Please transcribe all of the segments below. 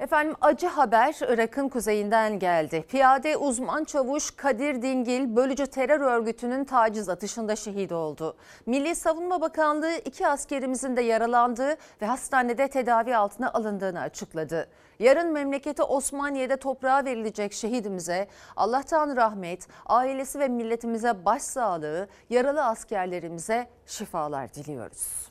Efendim acı haber Irak'ın kuzeyinden geldi. Piyade uzman çavuş Kadir Dingil bölücü terör örgütünün taciz atışında şehit oldu. Milli Savunma Bakanlığı iki askerimizin de yaralandığı ve hastanede tedavi altına alındığını açıkladı. Yarın memleketi Osmaniye'de toprağa verilecek şehidimize Allah'tan rahmet, ailesi ve milletimize başsağlığı, yaralı askerlerimize şifalar diliyoruz.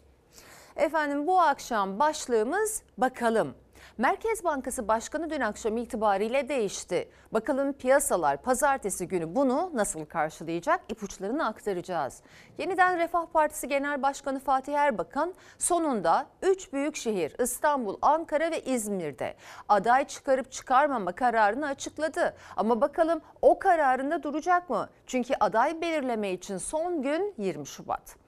Efendim bu akşam başlığımız bakalım. Merkez Bankası Başkanı dün akşam itibariyle değişti. Bakalım piyasalar pazartesi günü bunu nasıl karşılayacak ipuçlarını aktaracağız. Yeniden Refah Partisi Genel Başkanı Fatih Erbakan sonunda 3 büyük şehir İstanbul, Ankara ve İzmir'de aday çıkarıp çıkarmama kararını açıkladı. Ama bakalım o kararında duracak mı? Çünkü aday belirleme için son gün 20 Şubat.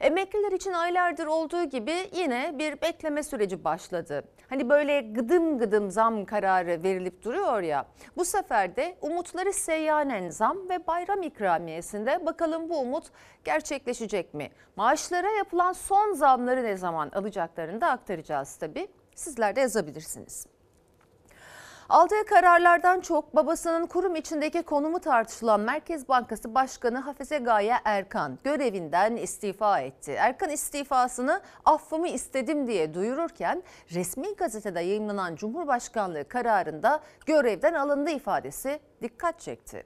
Emekliler için aylardır olduğu gibi yine bir bekleme süreci başladı. Hani böyle gıdım gıdım zam kararı verilip duruyor ya. Bu sefer de umutları seyyanen zam ve bayram ikramiyesinde bakalım bu umut gerçekleşecek mi? Maaşlara yapılan son zamları ne zaman alacaklarını da aktaracağız tabii. Sizler de yazabilirsiniz. Aldığı kararlardan çok babasının kurum içindeki konumu tartışılan Merkez Bankası Başkanı Hafize Gaye Erkan görevinden istifa etti. Erkan istifasını affımı istedim diye duyururken resmi gazetede yayınlanan Cumhurbaşkanlığı kararında görevden alındı ifadesi dikkat çekti.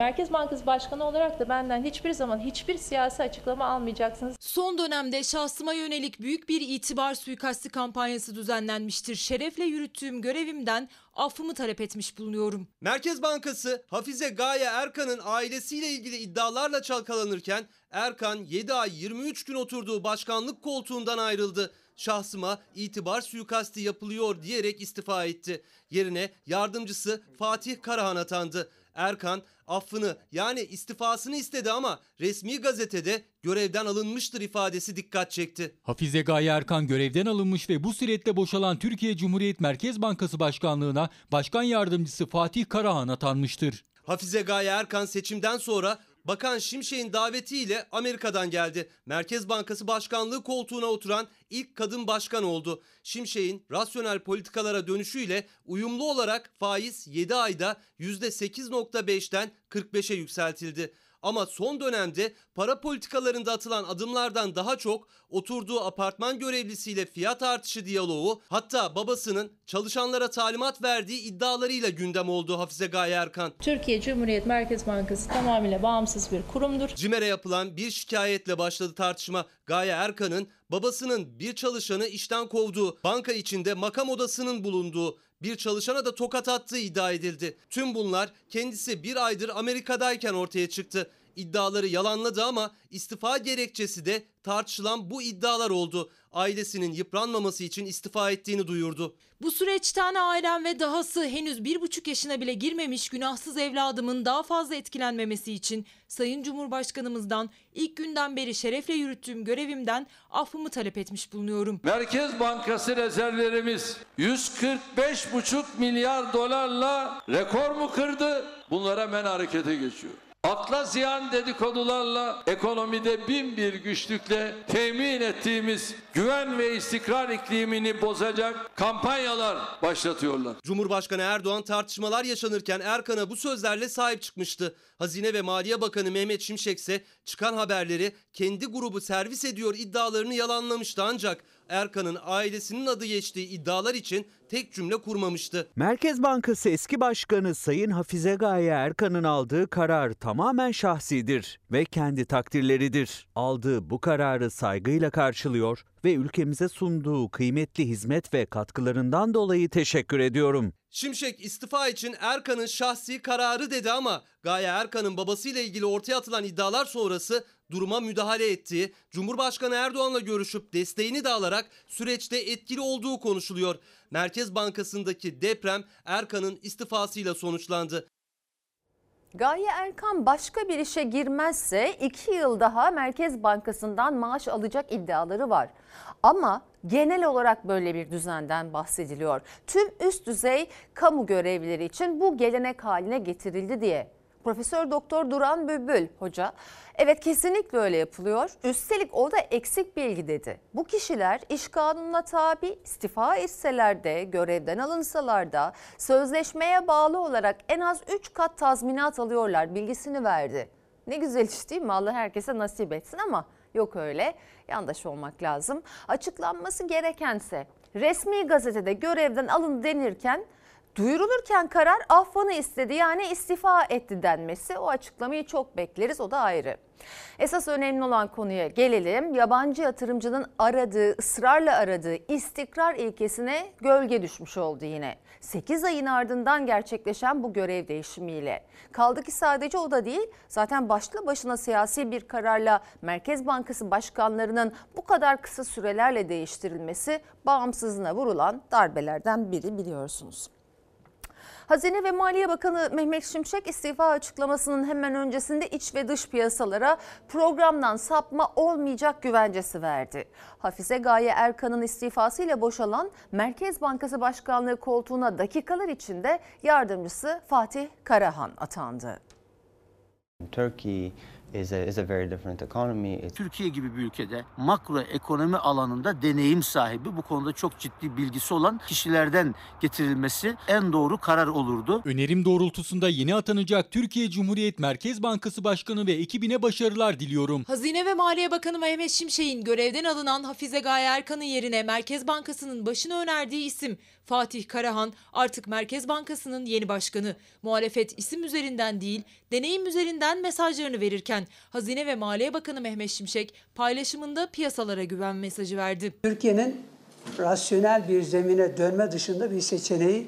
Merkez Bankası Başkanı olarak da benden hiçbir zaman hiçbir siyasi açıklama almayacaksınız. Son dönemde şahsıma yönelik büyük bir itibar suikasti kampanyası düzenlenmiştir. Şerefle yürüttüğüm görevimden affımı talep etmiş bulunuyorum. Merkez Bankası Hafize Gaye Erkan'ın ailesiyle ilgili iddialarla çalkalanırken Erkan 7 ay 23 gün oturduğu başkanlık koltuğundan ayrıldı. Şahsıma itibar suikasti yapılıyor diyerek istifa etti. Yerine yardımcısı Fatih Karahan atandı. Erkan affını yani istifasını istedi ama resmi gazetede görevden alınmıştır ifadesi dikkat çekti. Hafize Gaye Erkan görevden alınmış ve bu süreçte boşalan Türkiye Cumhuriyet Merkez Bankası Başkanlığına Başkan Yardımcısı Fatih Karahan atanmıştır. Hafize Gaye Erkan seçimden sonra Bakan Şimşek'in davetiyle Amerika'dan geldi. Merkez Bankası Başkanlığı koltuğuna oturan ilk kadın başkan oldu. Şimşek'in rasyonel politikalara dönüşüyle uyumlu olarak faiz 7 ayda %8.5'ten 45'e yükseltildi. Ama son dönemde para politikalarında atılan adımlardan daha çok oturduğu apartman görevlisiyle fiyat artışı diyaloğu hatta babasının çalışanlara talimat verdiği iddialarıyla gündem oldu Hafize Gaye Erkan. Türkiye Cumhuriyet Merkez Bankası tamamıyla bağımsız bir kurumdur. CİMER'e yapılan bir şikayetle başladı tartışma. Gaye Erkan'ın babasının bir çalışanı işten kovduğu, banka içinde makam odasının bulunduğu, bir çalışana da tokat attığı iddia edildi. Tüm bunlar kendisi bir aydır Amerika'dayken ortaya çıktı. İddiaları yalanladı ama istifa gerekçesi de tartışılan bu iddialar oldu. Ailesinin yıpranmaması için istifa ettiğini duyurdu. Bu süreçten ailem ve dahası henüz bir buçuk yaşına bile girmemiş günahsız evladımın daha fazla etkilenmemesi için Sayın Cumhurbaşkanımızdan ilk günden beri şerefle yürüttüğüm görevimden affımı talep etmiş bulunuyorum. Merkez Bankası rezervlerimiz 145,5 milyar dolarla rekor mu kırdı? Bunlara hemen harekete geçiyor. Akla ziyan dedikodularla ekonomide bin bir güçlükle temin ettiğimiz güven ve istikrar iklimini bozacak kampanyalar başlatıyorlar. Cumhurbaşkanı Erdoğan tartışmalar yaşanırken Erkan'a bu sözlerle sahip çıkmıştı. Hazine ve Maliye Bakanı Mehmet Şimşek ise çıkan haberleri kendi grubu servis ediyor iddialarını yalanlamıştı ancak Erkan'ın ailesinin adı geçtiği iddialar için tek cümle kurmamıştı. Merkez Bankası eski başkanı Sayın Hafize Gaye Erkan'ın aldığı karar tamamen şahsidir ve kendi takdirleridir. Aldığı bu kararı saygıyla karşılıyor ve ülkemize sunduğu kıymetli hizmet ve katkılarından dolayı teşekkür ediyorum. Şimşek istifa için Erkan'ın şahsi kararı dedi ama Gaye Erkan'ın babasıyla ilgili ortaya atılan iddialar sonrası duruma müdahale ettiği, Cumhurbaşkanı Erdoğan'la görüşüp desteğini de alarak süreçte etkili olduğu konuşuluyor. Merkez Bankası'ndaki deprem Erkan'ın istifasıyla sonuçlandı. Gaye Erkan başka bir işe girmezse 2 yıl daha Merkez Bankası'ndan maaş alacak iddiaları var. Ama genel olarak böyle bir düzenden bahsediliyor. Tüm üst düzey kamu görevlileri için bu gelenek haline getirildi diye Profesör Doktor Duran Bülbül hoca evet kesinlikle öyle yapılıyor. Üstelik o da eksik bilgi dedi. Bu kişiler iş kanununa tabi istifa etseler de görevden alınsalar da sözleşmeye bağlı olarak en az 3 kat tazminat alıyorlar bilgisini verdi. Ne güzel iş değil mi? Allah herkese nasip etsin ama yok öyle. Yandaş olmak lazım. Açıklanması gerekense resmi gazetede görevden alın denirken duyurulurken karar affını istedi yani istifa etti denmesi o açıklamayı çok bekleriz o da ayrı. Esas önemli olan konuya gelelim. Yabancı yatırımcının aradığı, ısrarla aradığı istikrar ilkesine gölge düşmüş oldu yine. 8 ayın ardından gerçekleşen bu görev değişimiyle. Kaldı ki sadece o da değil, zaten başlı başına siyasi bir kararla Merkez Bankası başkanlarının bu kadar kısa sürelerle değiştirilmesi bağımsızlığına vurulan darbelerden biri biliyorsunuz. Hazine ve Maliye Bakanı Mehmet Şimşek istifa açıklamasının hemen öncesinde iç ve dış piyasalara programdan sapma olmayacak güvencesi verdi. Hafize Gaye Erkan'ın istifasıyla boşalan Merkez Bankası Başkanlığı koltuğuna dakikalar içinde yardımcısı Fatih Karahan atandı. Turkey is a, is a very different economy. It's Türkiye gibi bir ülkede makro ekonomi alanında deneyim sahibi, bu konuda çok ciddi bilgisi olan kişilerden getirilmesi en doğru karar olurdu. Önerim doğrultusunda yeni atanacak Türkiye Cumhuriyet Merkez Bankası Başkanı ve ekibine başarılar diliyorum. Hazine ve Maliye Bakanı Mehmet Şimşek'in görevden alınan Hafize Gaye Erkan'ın yerine Merkez Bankası'nın başına önerdiği isim Fatih Karahan artık Merkez Bankası'nın yeni başkanı. Muhalefet isim üzerinden değil, deneyim üzerinden mesajlarını verirken Hazine ve Maliye Bakanı Mehmet Şimşek paylaşımında piyasalara güven mesajı verdi. Türkiye'nin rasyonel bir zemine dönme dışında bir seçeneği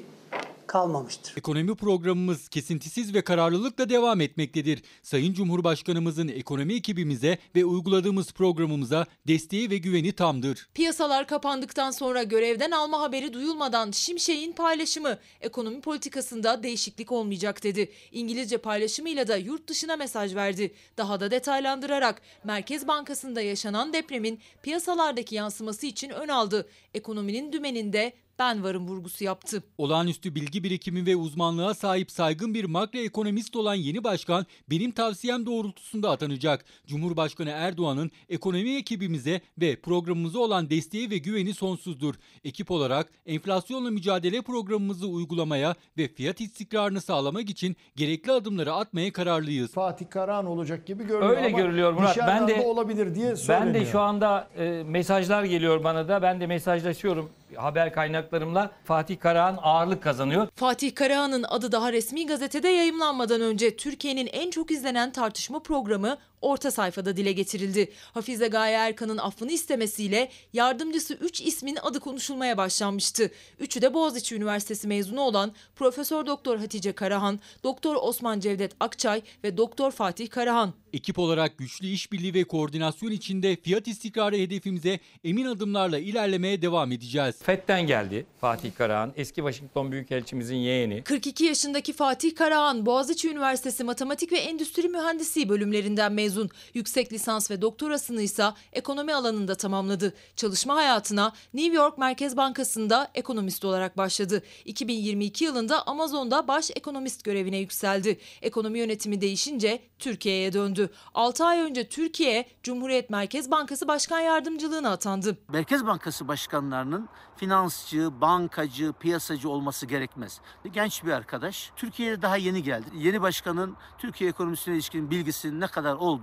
kalmamıştır. Ekonomi programımız kesintisiz ve kararlılıkla devam etmektedir. Sayın Cumhurbaşkanımızın ekonomi ekibimize ve uyguladığımız programımıza desteği ve güveni tamdır. Piyasalar kapandıktan sonra görevden alma haberi duyulmadan Şimşek'in paylaşımı ekonomi politikasında değişiklik olmayacak dedi. İngilizce paylaşımıyla da yurt dışına mesaj verdi. Daha da detaylandırarak Merkez Bankası'nda yaşanan depremin piyasalardaki yansıması için ön aldı. Ekonominin dümeninde ben varım vurgusu yaptı. Olağanüstü bilgi birikimi ve uzmanlığa sahip saygın bir makroekonomist olan yeni başkan benim tavsiyem doğrultusunda atanacak. Cumhurbaşkanı Erdoğan'ın ekonomi ekibimize ve programımıza olan desteği ve güveni sonsuzdur. Ekip olarak enflasyonla mücadele programımızı uygulamaya ve fiyat istikrarını sağlamak için gerekli adımları atmaya kararlıyız. Fatih Karahan olacak gibi görünüyor Öyle ama görülüyor Murat. Ben de olabilir diye Ben söyleniyor. de şu anda e, mesajlar geliyor bana da. Ben de mesajlaşıyorum haber kaynaklarımla. Fatih Karahan ağırlık kazanıyor. Fatih Karahan'ın adı daha resmi gazetede yayımlanmadan önce Türkiye'nin en çok izlenen tartışma programı orta sayfada dile getirildi. Hafize Gaye Erkan'ın affını istemesiyle yardımcısı 3 ismin adı konuşulmaya başlanmıştı. Üçü de Boğaziçi Üniversitesi mezunu olan Profesör Doktor Hatice Karahan, Doktor Osman Cevdet Akçay ve Doktor Fatih Karahan. Ekip olarak güçlü işbirliği ve koordinasyon içinde fiyat istikrarı hedefimize emin adımlarla ilerlemeye devam edeceğiz. FED'den geldi Fatih Karahan. Eski Washington Büyükelçimizin yeğeni. 42 yaşındaki Fatih Karahan, Boğaziçi Üniversitesi Matematik ve Endüstri Mühendisliği bölümlerinden mezun. Yüksek lisans ve doktorasını ise ekonomi alanında tamamladı. Çalışma hayatına New York Merkez Bankası'nda ekonomist olarak başladı. 2022 yılında Amazon'da baş ekonomist görevine yükseldi. Ekonomi yönetimi değişince Türkiye'ye döndü. 6 ay önce Türkiye Cumhuriyet Merkez Bankası Başkan Yardımcılığına atandı. Merkez Bankası başkanlarının finansçı, bankacı, piyasacı olması gerekmez. Genç bir arkadaş. Türkiye'ye daha yeni geldi. Yeni başkanın Türkiye ekonomisine ilişkin bilgisinin ne kadar olduğunu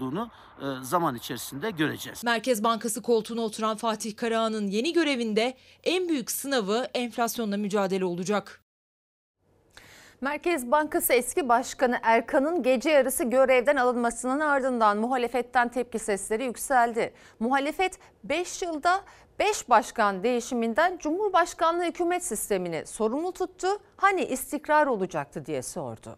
e, zaman içerisinde göreceğiz. Merkez Bankası koltuğuna oturan Fatih Karahan'ın yeni görevinde en büyük sınavı enflasyonla mücadele olacak. Merkez Bankası eski başkanı Erkan'ın gece yarısı görevden alınmasının ardından muhalefetten tepki sesleri yükseldi. Muhalefet 5 yılda 5 başkan değişiminden Cumhurbaşkanlığı hükümet sistemini sorumlu tuttu. Hani istikrar olacaktı diye sordu.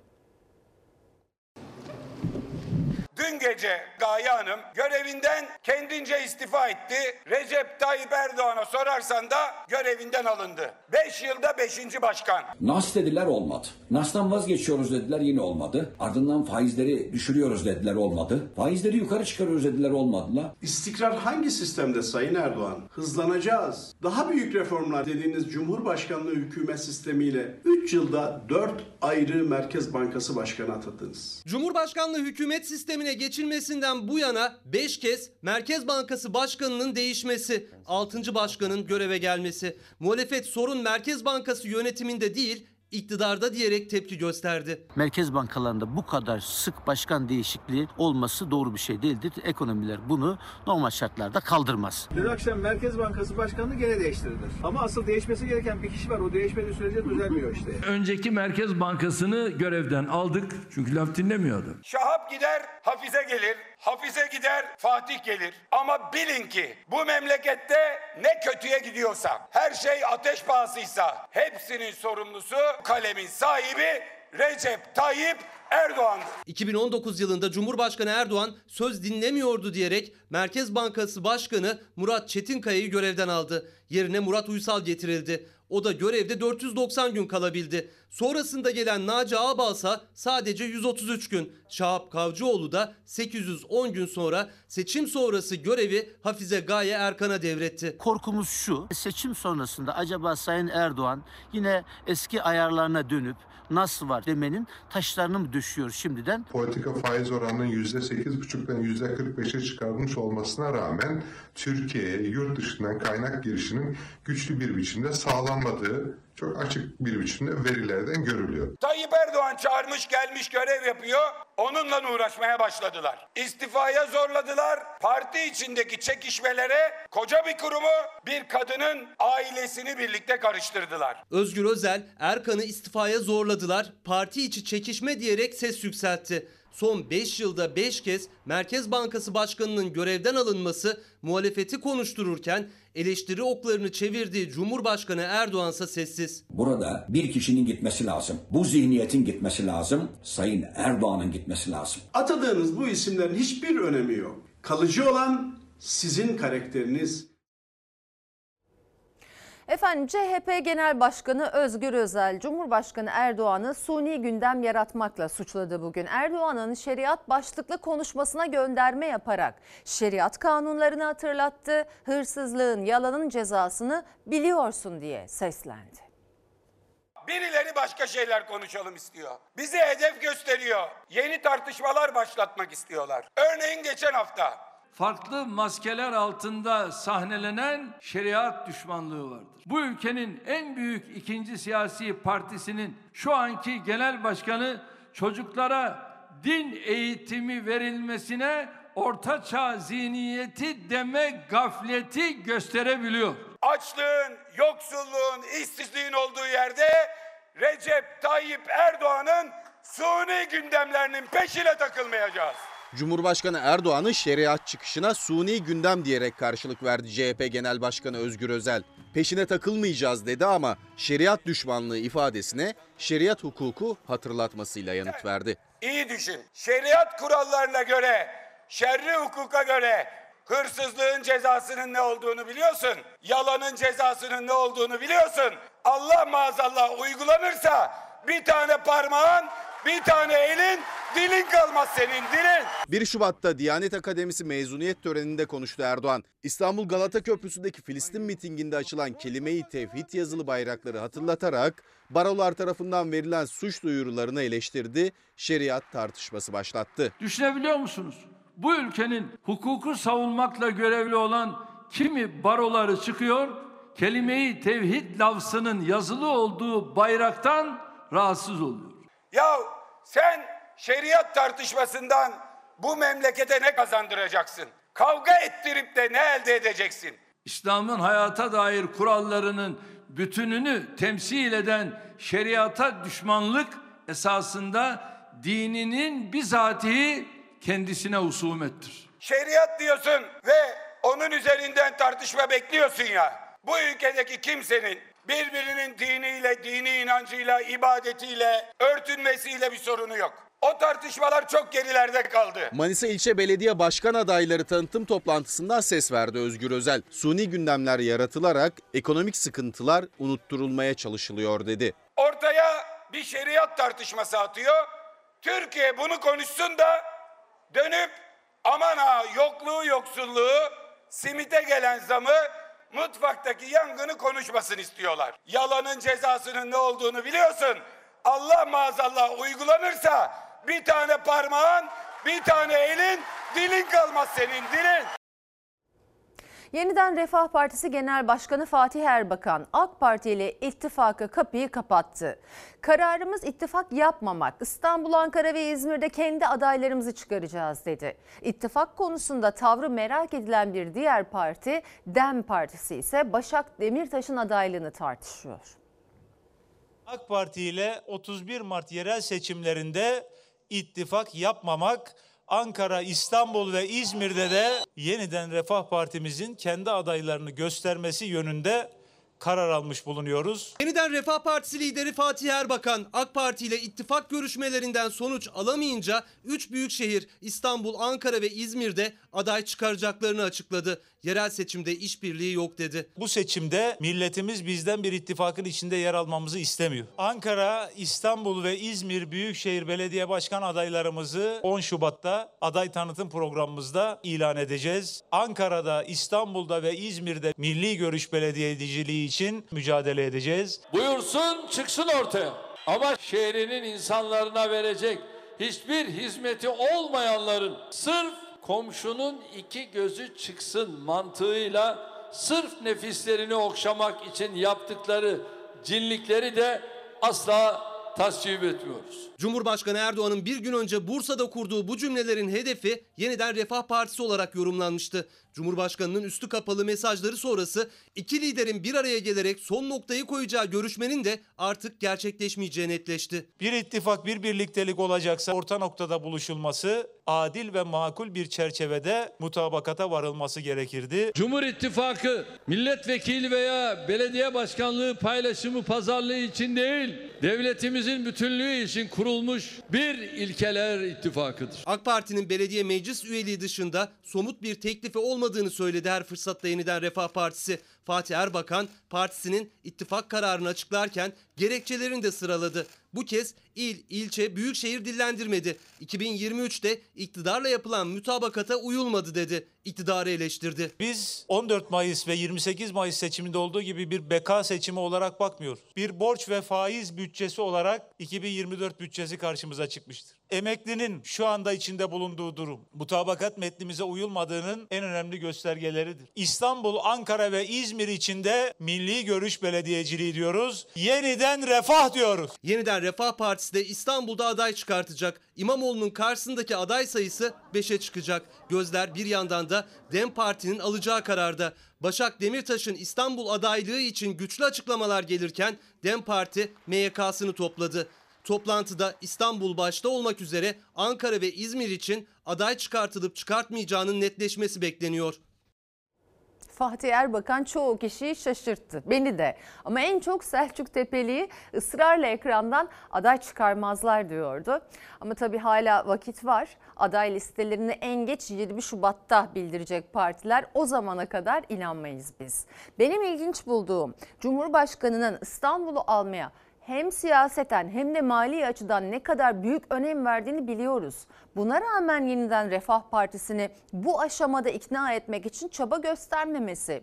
Dün gece Gaye Hanım görevinden kendince istifa etti. Recep Tayyip Erdoğan'a sorarsan da görevinden alındı. 5 yılda 5. başkan. Nas dediler olmadı. Nas'tan vazgeçiyoruz dediler yine olmadı. Ardından faizleri düşürüyoruz dediler olmadı. Faizleri yukarı çıkarıyoruz dediler olmadılar. İstikrar hangi sistemde Sayın Erdoğan? Hızlanacağız. Daha büyük reformlar dediğiniz Cumhurbaşkanlığı hükümet sistemiyle 3 yılda 4 ayrı Merkez Bankası Başkanı atadınız. Cumhurbaşkanlığı hükümet sistemine geçilmesinden bu yana 5 kez Merkez Bankası Başkanı'nın değişmesi, 6. başkanın göreve gelmesi. Muhalefet sorun Merkez Bankası yönetiminde değil, iktidarda diyerek tepki gösterdi. Merkez bankalarında bu kadar sık başkan değişikliği olması doğru bir şey değildir. Ekonomiler bunu normal şartlarda kaldırmaz. Dün akşam Merkez Bankası Başkanlığı gene değiştirilir. Ama asıl değişmesi gereken bir kişi var. O değişmediği sürece düzelmiyor işte. Önceki Merkez Bankası'nı görevden aldık çünkü laf dinlemiyordu. Şahap gider, Hafize gelir. Hafize gider, Fatih gelir. Ama bilin ki bu memlekette ne kötüye gidiyorsa, her şey ateş pahasıysa hepsinin sorumlusu kalemin sahibi Recep Tayyip Erdoğan'dır. 2019 yılında Cumhurbaşkanı Erdoğan söz dinlemiyordu diyerek Merkez Bankası Başkanı Murat Çetinkaya'yı görevden aldı. Yerine Murat Uysal getirildi. O da görevde 490 gün kalabildi. Sonrasında gelen Naci Ağbalsa sadece 133 gün. Şahap Kavcıoğlu da 810 gün sonra seçim sonrası görevi Hafize Gaye Erkan'a devretti. Korkumuz şu, seçim sonrasında acaba Sayın Erdoğan yine eski ayarlarına dönüp nasıl var demenin taşlarını mı düşüyor şimdiden? Politika faiz oranının %8,5'dan %45'e çıkarılmış olmasına rağmen Türkiye'ye yurt dışından kaynak girişinin güçlü bir biçimde sağlanmadığı çok açık bir biçimde verilerden görülüyor. Tayyip Erdoğan çağırmış gelmiş görev yapıyor. Onunla uğraşmaya başladılar. İstifaya zorladılar. Parti içindeki çekişmelere koca bir kurumu bir kadının ailesini birlikte karıştırdılar. Özgür Özel Erkan'ı istifaya zorladılar. Parti içi çekişme diyerek ses yükseltti. Son 5 yılda 5 kez Merkez Bankası Başkanı'nın görevden alınması muhalefeti konuştururken eleştiri oklarını çevirdiği Cumhurbaşkanı Erdoğan ise sessiz. Burada bir kişinin gitmesi lazım. Bu zihniyetin gitmesi lazım. Sayın Erdoğan'ın gitmesi lazım. Atadığınız bu isimlerin hiçbir önemi yok. Kalıcı olan sizin karakteriniz, Efendim CHP Genel Başkanı Özgür Özel, Cumhurbaşkanı Erdoğan'ı suni gündem yaratmakla suçladı bugün. Erdoğan'ın şeriat başlıklı konuşmasına gönderme yaparak şeriat kanunlarını hatırlattı, hırsızlığın, yalanın cezasını biliyorsun diye seslendi. Birileri başka şeyler konuşalım istiyor. Bize hedef gösteriyor. Yeni tartışmalar başlatmak istiyorlar. Örneğin geçen hafta Farklı maskeler altında sahnelenen şeriat düşmanlığı vardır. Bu ülkenin en büyük ikinci siyasi partisinin şu anki genel başkanı çocuklara din eğitimi verilmesine ortaçağ zihniyeti deme gafleti gösterebiliyor. açlığın, yoksulluğun, işsizliğin olduğu yerde Recep Tayyip Erdoğan'ın suni gündemlerinin peşine takılmayacağız. Cumhurbaşkanı Erdoğan'ın şeriat çıkışına suni gündem diyerek karşılık verdi CHP Genel Başkanı Özgür Özel. Peşine takılmayacağız dedi ama şeriat düşmanlığı ifadesine şeriat hukuku hatırlatmasıyla yanıt verdi. İyi düşün. Şeriat kurallarına göre, şerri hukuka göre hırsızlığın cezasının ne olduğunu biliyorsun. Yalanın cezasının ne olduğunu biliyorsun. Allah maazallah uygulanırsa bir tane parmağın, bir tane elin, dilin kalmaz senin dilin. 1 Şubat'ta Diyanet Akademisi mezuniyet töreninde konuştu Erdoğan. İstanbul Galata Köprüsü'ndeki Filistin mitinginde açılan kelime-i tevhid yazılı bayrakları hatırlatarak barolar tarafından verilen suç duyurularını eleştirdi, şeriat tartışması başlattı. Düşünebiliyor musunuz? Bu ülkenin hukuku savunmakla görevli olan kimi baroları çıkıyor, kelimeyi tevhid lafzının yazılı olduğu bayraktan rahatsız oluyor. Ya sen şeriat tartışmasından bu memlekete ne kazandıracaksın? Kavga ettirip de ne elde edeceksin? İslam'ın hayata dair kurallarının bütününü temsil eden şeriata düşmanlık esasında dininin bizatihi kendisine husumettir. Şeriat diyorsun ve onun üzerinden tartışma bekliyorsun ya. Bu ülkedeki kimsenin birbirinin diniyle, dini inancıyla, ibadetiyle, örtünmesiyle bir sorunu yok. O tartışmalar çok gerilerde kaldı. Manisa İlçe Belediye Başkan adayları tanıtım toplantısından ses verdi Özgür Özel. Suni gündemler yaratılarak ekonomik sıkıntılar unutturulmaya çalışılıyor dedi. Ortaya bir şeriat tartışması atıyor. Türkiye bunu konuşsun da dönüp aman ha yokluğu yoksulluğu simite gelen zamı mutfaktaki yangını konuşmasın istiyorlar. Yalanın cezasının ne olduğunu biliyorsun. Allah maazallah uygulanırsa bir tane parmağın, bir tane elin, dilin kalmaz senin dilin. Yeniden Refah Partisi Genel Başkanı Fatih Erbakan AK Parti ile ittifaka kapıyı kapattı. Kararımız ittifak yapmamak. İstanbul, Ankara ve İzmir'de kendi adaylarımızı çıkaracağız dedi. İttifak konusunda tavrı merak edilen bir diğer parti DEM Partisi ise Başak Demirtaş'ın adaylığını tartışıyor. AK Parti ile 31 Mart yerel seçimlerinde ittifak yapmamak Ankara, İstanbul ve İzmir'de de yeniden Refah Partimizin kendi adaylarını göstermesi yönünde karar almış bulunuyoruz. Yeniden Refah Partisi lideri Fatih Erbakan AK Parti ile ittifak görüşmelerinden sonuç alamayınca 3 büyük şehir İstanbul, Ankara ve İzmir'de aday çıkaracaklarını açıkladı. Yerel seçimde işbirliği yok dedi. Bu seçimde milletimiz bizden bir ittifakın içinde yer almamızı istemiyor. Ankara, İstanbul ve İzmir Büyükşehir Belediye Başkan adaylarımızı 10 Şubat'ta aday tanıtım programımızda ilan edeceğiz. Ankara'da, İstanbul'da ve İzmir'de milli görüş belediyeciliği için mücadele edeceğiz. Buyursun çıksın ortaya. Ama şehrinin insanlarına verecek hiçbir hizmeti olmayanların sırf komşunun iki gözü çıksın mantığıyla sırf nefislerini okşamak için yaptıkları cinlikleri de asla tasvip etmiyoruz. Cumhurbaşkanı Erdoğan'ın bir gün önce Bursa'da kurduğu bu cümlelerin hedefi yeniden Refah Partisi olarak yorumlanmıştı. Cumhurbaşkanının üstü kapalı mesajları sonrası iki liderin bir araya gelerek son noktayı koyacağı görüşmenin de artık gerçekleşmeyeceği netleşti. Bir ittifak, bir birliktelik olacaksa orta noktada buluşulması, adil ve makul bir çerçevede mutabakata varılması gerekirdi. Cumhur İttifakı milletvekili veya belediye başkanlığı paylaşımı pazarlığı için değil, devletimizin bütünlüğü için kurulmuş bir ilkeler ittifakıdır. AK Parti'nin belediye meclis üyeliği dışında somut bir teklifi olmadığını söyledi her fırsatta yeniden Refah Partisi. Fatih Erbakan partisinin ittifak kararını açıklarken gerekçelerini de sıraladı. Bu kez il, ilçe, büyükşehir dillendirmedi. 2023'te iktidarla yapılan mütabakata uyulmadı dedi. İktidarı eleştirdi. Biz 14 Mayıs ve 28 Mayıs seçiminde olduğu gibi bir beka seçimi olarak bakmıyoruz. Bir borç ve faiz bütçesi olarak 2024 bütçesi karşımıza çıkmıştır. Emeklinin şu anda içinde bulunduğu durum mutabakat metnimize uyulmadığının en önemli göstergeleridir. İstanbul, Ankara ve İzmir içinde milli görüş belediyeciliği diyoruz. Yeniden refah diyoruz. Yeniden Refah Partisi de İstanbul'da aday çıkartacak. İmamoğlu'nun karşısındaki aday sayısı 5'e çıkacak. Gözler bir yandan da DEM Parti'nin alacağı kararda. Başak Demirtaş'ın İstanbul adaylığı için güçlü açıklamalar gelirken DEM Parti MYK'sını topladı. Toplantıda İstanbul başta olmak üzere Ankara ve İzmir için aday çıkartılıp çıkartmayacağının netleşmesi bekleniyor. Fatih Erbakan çoğu kişiyi şaşırttı. Beni de. Ama en çok Selçuk Tepeli'yi ısrarla ekrandan aday çıkarmazlar diyordu. Ama tabii hala vakit var. Aday listelerini en geç 20 Şubat'ta bildirecek partiler. O zamana kadar inanmayız biz. Benim ilginç bulduğum Cumhurbaşkanı'nın İstanbul'u almaya hem siyaseten hem de mali açıdan ne kadar büyük önem verdiğini biliyoruz. Buna rağmen yeniden Refah Partisi'ni bu aşamada ikna etmek için çaba göstermemesi.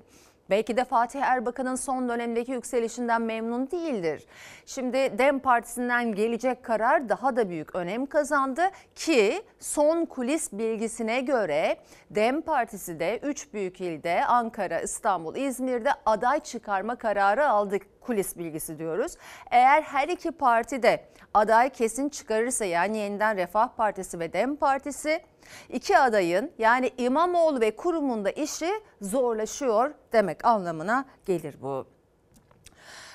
Belki de Fatih Erbakan'ın son dönemdeki yükselişinden memnun değildir. Şimdi DEM Partisi'nden gelecek karar daha da büyük önem kazandı ki son kulis bilgisine göre DEM Partisi de 3 büyük ilde Ankara, İstanbul, İzmir'de aday çıkarma kararı aldık kulis bilgisi diyoruz. Eğer her iki parti de aday kesin çıkarırsa yani yeniden Refah Partisi ve DEM Partisi iki adayın yani İmamoğlu ve kurumunda işi zorlaşıyor demek anlamına gelir bu.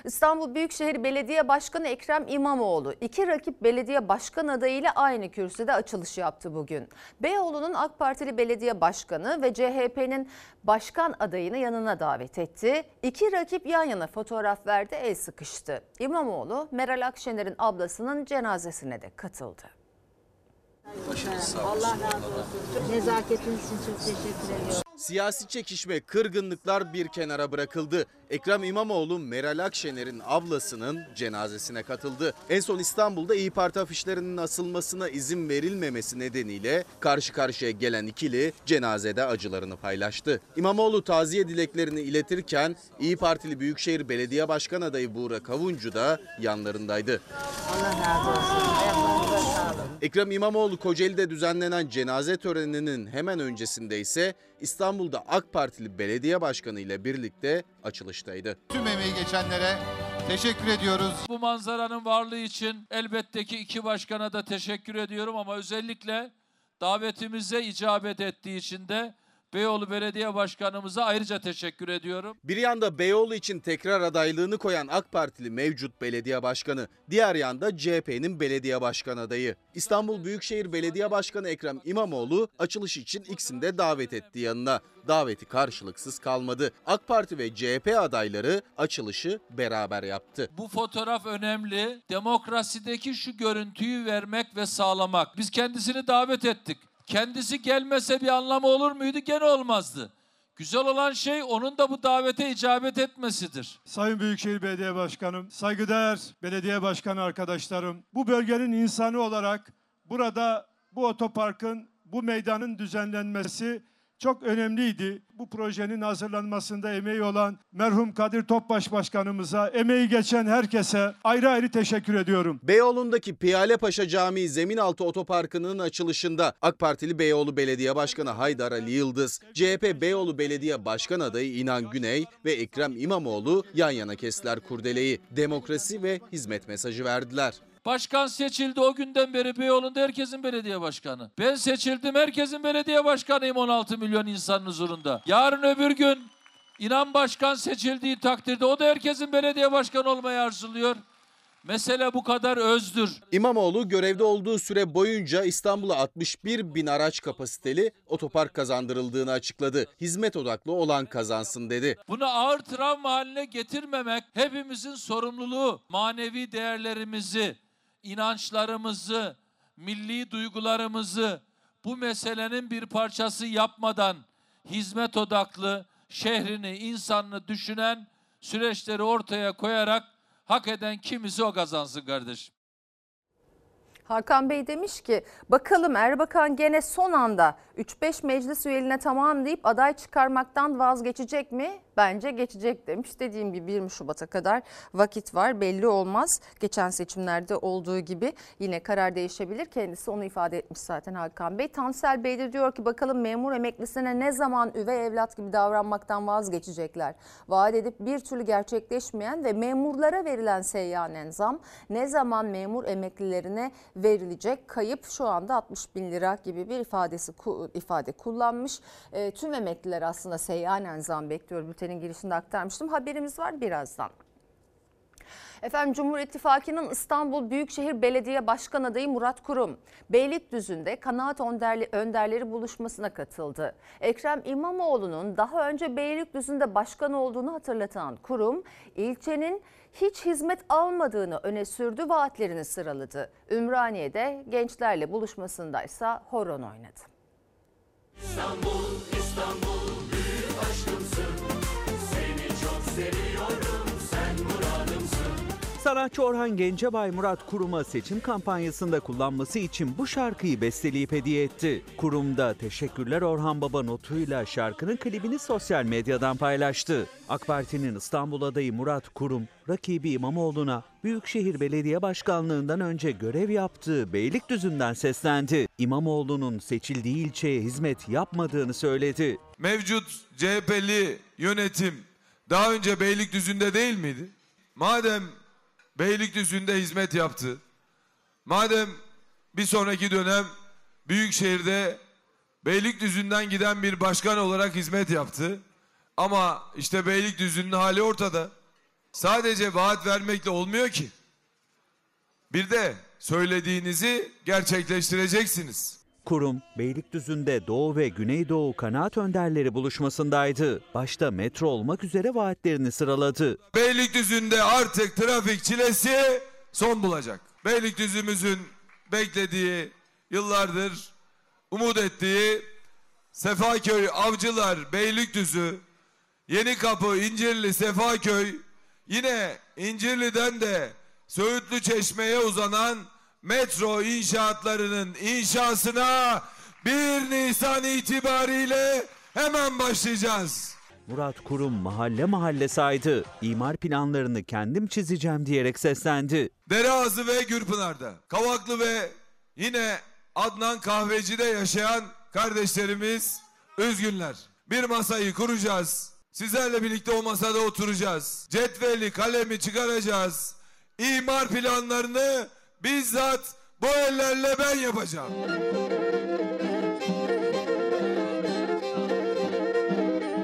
İstanbul Büyükşehir Belediye Başkanı Ekrem İmamoğlu iki rakip belediye başkan adayıyla aynı kürsüde açılış yaptı bugün. Beyoğlu'nun AK Partili belediye başkanı ve CHP'nin başkan adayını yanına davet etti. İki rakip yan yana fotoğraf verdi, el sıkıştı. İmamoğlu Meral Akşener'in ablasının cenazesine de katıldı. Allah razı olsun. Nezaketiniz için çok teşekkür ediyorum. Siyasi çekişme, kırgınlıklar bir kenara bırakıldı. Ekrem İmamoğlu Meral Akşener'in ablasının cenazesine katıldı. En son İstanbul'da İyi Parti afişlerinin asılmasına izin verilmemesi nedeniyle karşı karşıya gelen ikili cenazede acılarını paylaştı. İmamoğlu taziye dileklerini iletirken İyi Partili Büyükşehir Belediye Başkan adayı Buğra Kavuncu da yanlarındaydı. Allah razı olsun. Ekrem İmamoğlu Kocaeli'de düzenlenen cenaze töreninin hemen öncesinde ise İstanbul'da AK Partili belediye başkanı ile birlikte açılıştaydı. Tüm emeği geçenlere teşekkür ediyoruz. Bu manzaranın varlığı için elbette ki iki başkana da teşekkür ediyorum ama özellikle davetimize icabet ettiği için de Beyoğlu Belediye Başkanımıza ayrıca teşekkür ediyorum. Bir yanda Beyoğlu için tekrar adaylığını koyan AK Partili mevcut belediye başkanı, diğer yanda CHP'nin belediye başkan adayı. İstanbul Büyükşehir Belediye Başkanı Ekrem İmamoğlu açılış için ikisini de davet etti yanına. Daveti karşılıksız kalmadı. AK Parti ve CHP adayları açılışı beraber yaptı. Bu fotoğraf önemli. Demokrasideki şu görüntüyü vermek ve sağlamak. Biz kendisini davet ettik. Kendisi gelmese bir anlamı olur muydu? Gene olmazdı. Güzel olan şey onun da bu davete icabet etmesidir. Sayın Büyükşehir Belediye Başkanım, saygıdeğer belediye başkanı arkadaşlarım, bu bölgenin insanı olarak burada bu otoparkın, bu meydanın düzenlenmesi çok önemliydi. Bu projenin hazırlanmasında emeği olan merhum Kadir Topbaş Başkanımıza, emeği geçen herkese ayrı ayrı teşekkür ediyorum. Beyoğlu'ndaki Piyale Paşa Camii Zeminaltı Otoparkı'nın açılışında AK Partili Beyoğlu Belediye Başkanı Haydar Ali Yıldız, CHP Beyoğlu Belediye Başkan adayı İnan Güney ve Ekrem İmamoğlu yan yana kestiler kurdeleyi. Demokrasi ve hizmet mesajı verdiler. Başkan seçildi o günden beri Beyoğlu'nda herkesin belediye başkanı. Ben seçildim herkesin belediye başkanıyım 16 milyon insanın huzurunda. Yarın öbür gün inan başkan seçildiği takdirde o da herkesin belediye başkanı olmayı arzuluyor. Mesele bu kadar özdür. İmamoğlu görevde olduğu süre boyunca İstanbul'a 61 bin araç kapasiteli otopark kazandırıldığını açıkladı. Hizmet odaklı olan kazansın dedi. Bunu ağır travma haline getirmemek hepimizin sorumluluğu. Manevi değerlerimizi, inançlarımızı, milli duygularımızı bu meselenin bir parçası yapmadan hizmet odaklı, şehrini, insanını düşünen süreçleri ortaya koyarak hak eden kimisi o kazansın kardeşim. Hakan Bey demiş ki bakalım Erbakan gene son anda 3-5 meclis üyeliğine tamam deyip aday çıkarmaktan vazgeçecek mi? Bence geçecek demiş. Dediğim gibi 20 Şubat'a kadar vakit var belli olmaz. Geçen seçimlerde olduğu gibi yine karar değişebilir. Kendisi onu ifade etmiş zaten Hakan Bey. Tansel Bey de diyor ki bakalım memur emeklisine ne zaman üvey evlat gibi davranmaktan vazgeçecekler. Vaat edip bir türlü gerçekleşmeyen ve memurlara verilen seyyanen zam ne zaman memur emeklilerine verilecek kayıp şu anda 60 bin lira gibi bir ifadesi ifade kullanmış. E, tüm emekliler aslında seyyanen zam bekliyor. Bültenin girişinde aktarmıştım. Haberimiz var birazdan. Efendim Cumhur İttifakı'nın İstanbul Büyükşehir Belediye Başkan adayı Murat Kurum, Beylikdüzü'nde kanaat önderli, önderleri buluşmasına katıldı. Ekrem İmamoğlu'nun daha önce Beylikdüzü'nde başkan olduğunu hatırlatan Kurum, ilçenin hiç hizmet almadığını öne sürdü, vaatlerini sıraladı. Ümraniye'de gençlerle buluşmasındaysa horon oynadı. İstanbul, İstanbul Sanatçı Orhan Gencebay Murat Kurum'a seçim kampanyasında kullanması için bu şarkıyı besteleyip hediye etti. Kurum'da Teşekkürler Orhan Baba notuyla şarkının klibini sosyal medyadan paylaştı. AK Parti'nin İstanbul adayı Murat Kurum, rakibi İmamoğlu'na Büyükşehir Belediye Başkanlığından önce görev yaptığı Beylikdüzü'nden seslendi. İmamoğlu'nun seçildiği ilçeye hizmet yapmadığını söyledi. Mevcut CHP'li yönetim daha önce Beylikdüzü'nde değil miydi? Madem Beylikdüzü'nde hizmet yaptı. Madem bir sonraki dönem Büyükşehir'de Beylikdüzü'nden giden bir başkan olarak hizmet yaptı. Ama işte Beylikdüzü'nün hali ortada. Sadece vaat vermekle olmuyor ki. Bir de söylediğinizi gerçekleştireceksiniz. Kurum, Beylikdüzü'nde Doğu ve Güneydoğu kanaat önderleri buluşmasındaydı. Başta metro olmak üzere vaatlerini sıraladı. Beylikdüzü'nde artık trafik çilesi son bulacak. Beylikdüzü'müzün beklediği yıllardır umut ettiği Sefaköy, Avcılar, Beylikdüzü, Yenikapı, İncirli, Sefaköy, yine İncirli'den de Söğütlü Çeşme'ye uzanan metro inşaatlarının inşasına 1 Nisan itibariyle hemen başlayacağız. Murat Kurum mahalle mahalle saydı. İmar planlarını kendim çizeceğim diyerek seslendi. Dereazı ve Gürpınar'da, Kavaklı ve yine Adnan Kahveci'de yaşayan kardeşlerimiz üzgünler. Bir masayı kuracağız. Sizlerle birlikte o masada oturacağız. Cetveli, kalemi çıkaracağız. İmar planlarını bizzat bu ellerle ben yapacağım.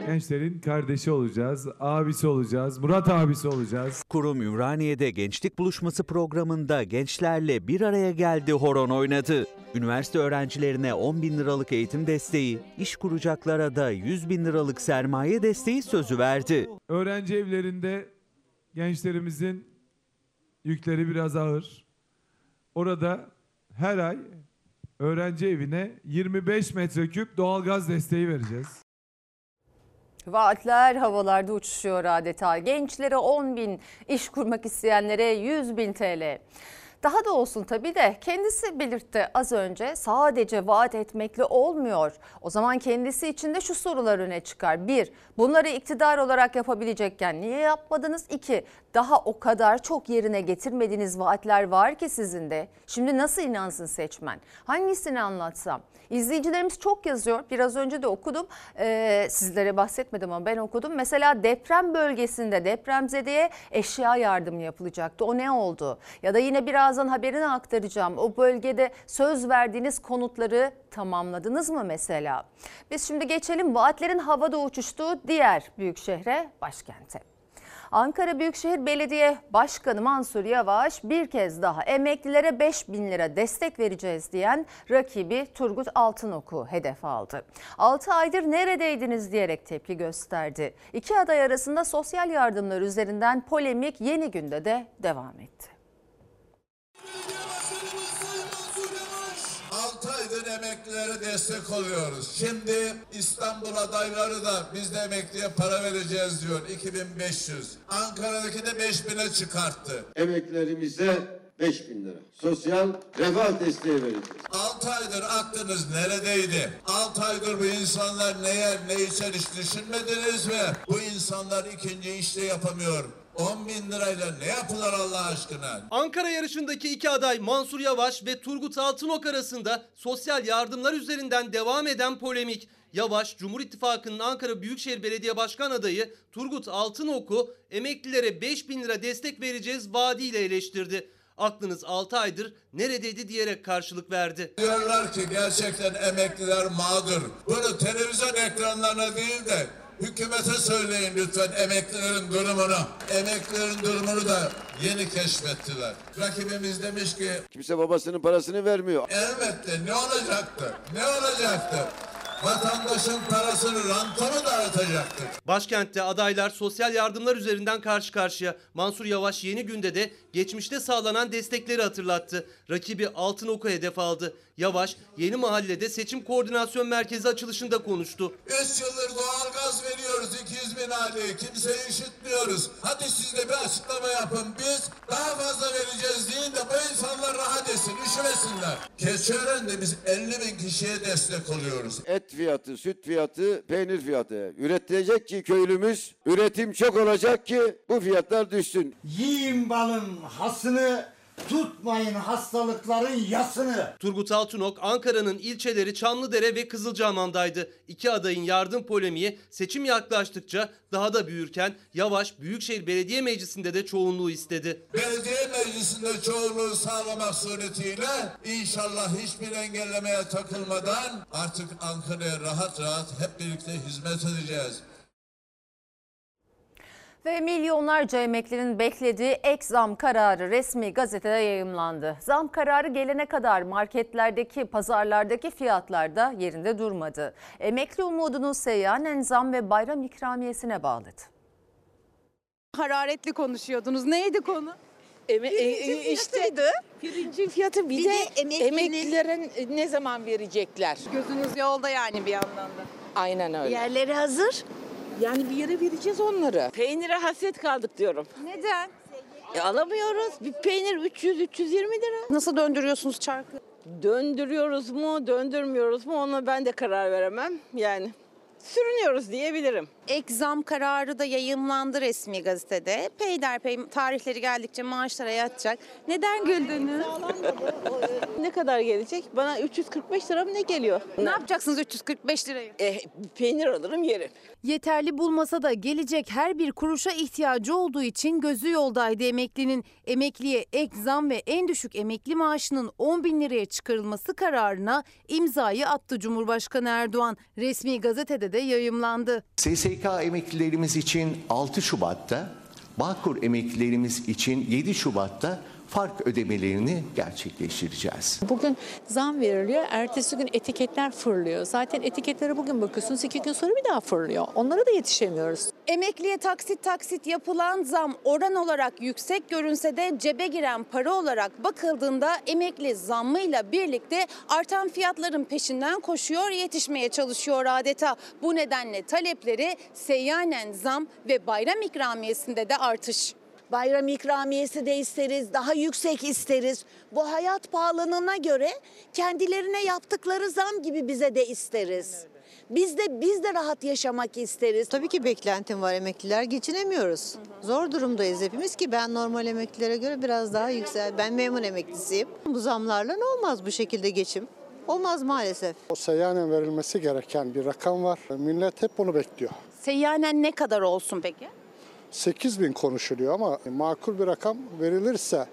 Gençlerin kardeşi olacağız, abisi olacağız, Murat abisi olacağız. Kurum Ümraniye'de Gençlik Buluşması programında gençlerle bir araya geldi, horon oynadı. Üniversite öğrencilerine 10 bin liralık eğitim desteği, iş kuracaklara da 100 bin liralık sermaye desteği sözü verdi. Öğrenci evlerinde gençlerimizin yükleri biraz ağır. Orada her ay öğrenci evine 25 metreküp doğalgaz desteği vereceğiz. Vaatler havalarda uçuşuyor adeta. Gençlere 10 bin, iş kurmak isteyenlere 100 bin TL. Daha da olsun tabii de kendisi belirtti az önce sadece vaat etmekle olmuyor. O zaman kendisi için de şu sorular öne çıkar. Bir, bunları iktidar olarak yapabilecekken niye yapmadınız? İki, daha o kadar çok yerine getirmediğiniz vaatler var ki sizin de. Şimdi nasıl inansın seçmen? Hangisini anlatsam? İzleyicilerimiz çok yazıyor. Biraz önce de okudum. Ee, sizlere bahsetmedim ama ben okudum. Mesela deprem bölgesinde depremzedeye eşya yardımı yapılacaktı. O ne oldu? Ya da yine birazdan haberini aktaracağım. O bölgede söz verdiğiniz konutları tamamladınız mı mesela? Biz şimdi geçelim vaatlerin havada uçuştuğu diğer büyük şehre, başkente. Ankara Büyükşehir Belediye Başkanı Mansur Yavaş bir kez daha emeklilere 5 bin lira destek vereceğiz diyen rakibi Turgut Altınok'u hedef aldı. 6 aydır neredeydiniz diyerek tepki gösterdi. İki aday arasında sosyal yardımlar üzerinden polemik yeni günde de devam etti. Emeklilere destek oluyoruz. Şimdi İstanbul adayları da biz de emekliye para vereceğiz diyor 2500. Ankara'daki de 5000'e çıkarttı. Emeklerimize 5 bin lira. Sosyal refah desteği vereceğiz. 6 aydır aklınız neredeydi? 6 aydır bu insanlar ne yer ne içer hiç düşünmediniz mi? Bu insanlar ikinci işte yapamıyor. 10 bin lirayla ne yapılır Allah aşkına? Ankara yarışındaki iki aday Mansur Yavaş ve Turgut Altınok arasında sosyal yardımlar üzerinden devam eden polemik. Yavaş, Cumhur İttifakı'nın Ankara Büyükşehir Belediye Başkan adayı Turgut Altınok'u emeklilere 5 bin lira destek vereceğiz vaadiyle eleştirdi. Aklınız 6 aydır neredeydi diyerek karşılık verdi. Diyorlar ki gerçekten emekliler mağdur. Bunu televizyon ekranlarına değil de hükümete söyleyin lütfen emeklilerin durumunu. Emeklilerin durumunu da yeni keşfettiler. Rakibimiz demiş ki Kimse babasının parasını vermiyor. elbette ne olacaktı? Ne olacaktı? Vatandaşın parasını ranta mı dağıtacaktık? Başkentte adaylar sosyal yardımlar üzerinden karşı karşıya. Mansur Yavaş yeni günde de geçmişte sağlanan destekleri hatırlattı. Rakibi Altınok'u hedef aldı. Yavaş yeni mahallede seçim koordinasyon merkezi açılışında konuştu. 3 yıldır doğalgaz veriyoruz 200 bin aileye. Kimseyi üşütmüyoruz. Hadi siz de bir açıklama yapın. Biz daha fazla vereceğiz deyin de bu insanlar rahat etsin, üşümesinler. Keçiören'de biz 50 bin kişiye destek oluyoruz. Et fiyatı, süt fiyatı, peynir fiyatı. Üretilecek ki köylümüz, üretim çok olacak ki bu fiyatlar düşsün. Yiyin balın hasını, tutmayın hastalıkların yasını. Turgut Altınok Ankara'nın ilçeleri Çamlıdere ve Kızılcahamam'daydı. İki adayın yardım polemiği seçim yaklaştıkça daha da büyürken Yavaş Büyükşehir Belediye Meclisi'nde de çoğunluğu istedi. Belediye meclisinde çoğunluğu sağlamak suretiyle inşallah hiçbir engellemeye takılmadan artık Ankara'ya rahat rahat hep birlikte hizmet edeceğiz. Ve milyonlarca emeklinin beklediği ek zam kararı resmi gazetede yayımlandı. Zam kararı gelene kadar marketlerdeki, pazarlardaki fiyatlar da yerinde durmadı. Emekli umudunu seyyanen zam ve bayram ikramiyesine bağladı. Hararetli konuşuyordunuz. Neydi konu? Eme- e- e- işte pirincin fiyatı bir, Bir de, de emeklinin- emeklilerin ne zaman verecekler? Gözünüz yolda yani bir yandan da. Aynen öyle. Yerleri hazır. Yani bir yere vereceğiz onları. Peynire hasret kaldık diyorum. Neden? E, alamıyoruz. Bir peynir 300-320 lira. Nasıl döndürüyorsunuz çarkı? Döndürüyoruz mu, döndürmüyoruz mu ona ben de karar veremem. Yani sürünüyoruz diyebilirim. Ek zam kararı da yayımlandı resmi gazetede. Peyderpey tarihleri geldikçe maaşlara yatacak. Neden güldünüz? Ne kadar gelecek? Bana 345 lira mı ne geliyor? Ne yapacaksınız 345 lirayı? E, peynir alırım yerim. Yeterli bulmasa da gelecek her bir kuruşa ihtiyacı olduğu için gözü yoldaydı emeklinin. Emekliye ek zam ve en düşük emekli maaşının 10 bin liraya çıkarılması kararına imzayı attı Cumhurbaşkanı Erdoğan. Resmi gazetede de yayımlandı. SSK emeklilerimiz için 6 Şubat'ta, Bağkur emeklilerimiz için 7 Şubat'ta fark ödemelerini gerçekleştireceğiz. Bugün zam veriliyor, ertesi gün etiketler fırlıyor. Zaten etiketlere bugün bakıyorsunuz, iki gün sonra bir daha fırlıyor. Onlara da yetişemiyoruz. Emekliye taksit taksit yapılan zam oran olarak yüksek görünse de cebe giren para olarak bakıldığında emekli zammıyla birlikte artan fiyatların peşinden koşuyor, yetişmeye çalışıyor adeta. Bu nedenle talepleri seyyanen zam ve bayram ikramiyesinde de artış. Bayram ikramiyesi de isteriz, daha yüksek isteriz. Bu hayat pahalılığına göre kendilerine yaptıkları zam gibi bize de isteriz. Biz de biz de rahat yaşamak isteriz. Tabii ki beklentim var emekliler geçinemiyoruz. Zor durumdayız hepimiz ki ben normal emeklilere göre biraz daha yüksel. Ben memur emeklisiyim. Bu zamlarla ne olmaz bu şekilde geçim? Olmaz maalesef. O seyyanen verilmesi gereken bir rakam var. Millet hep bunu bekliyor. Seyyanen ne kadar olsun peki? 8 bin konuşuluyor ama makul bir rakam verilirse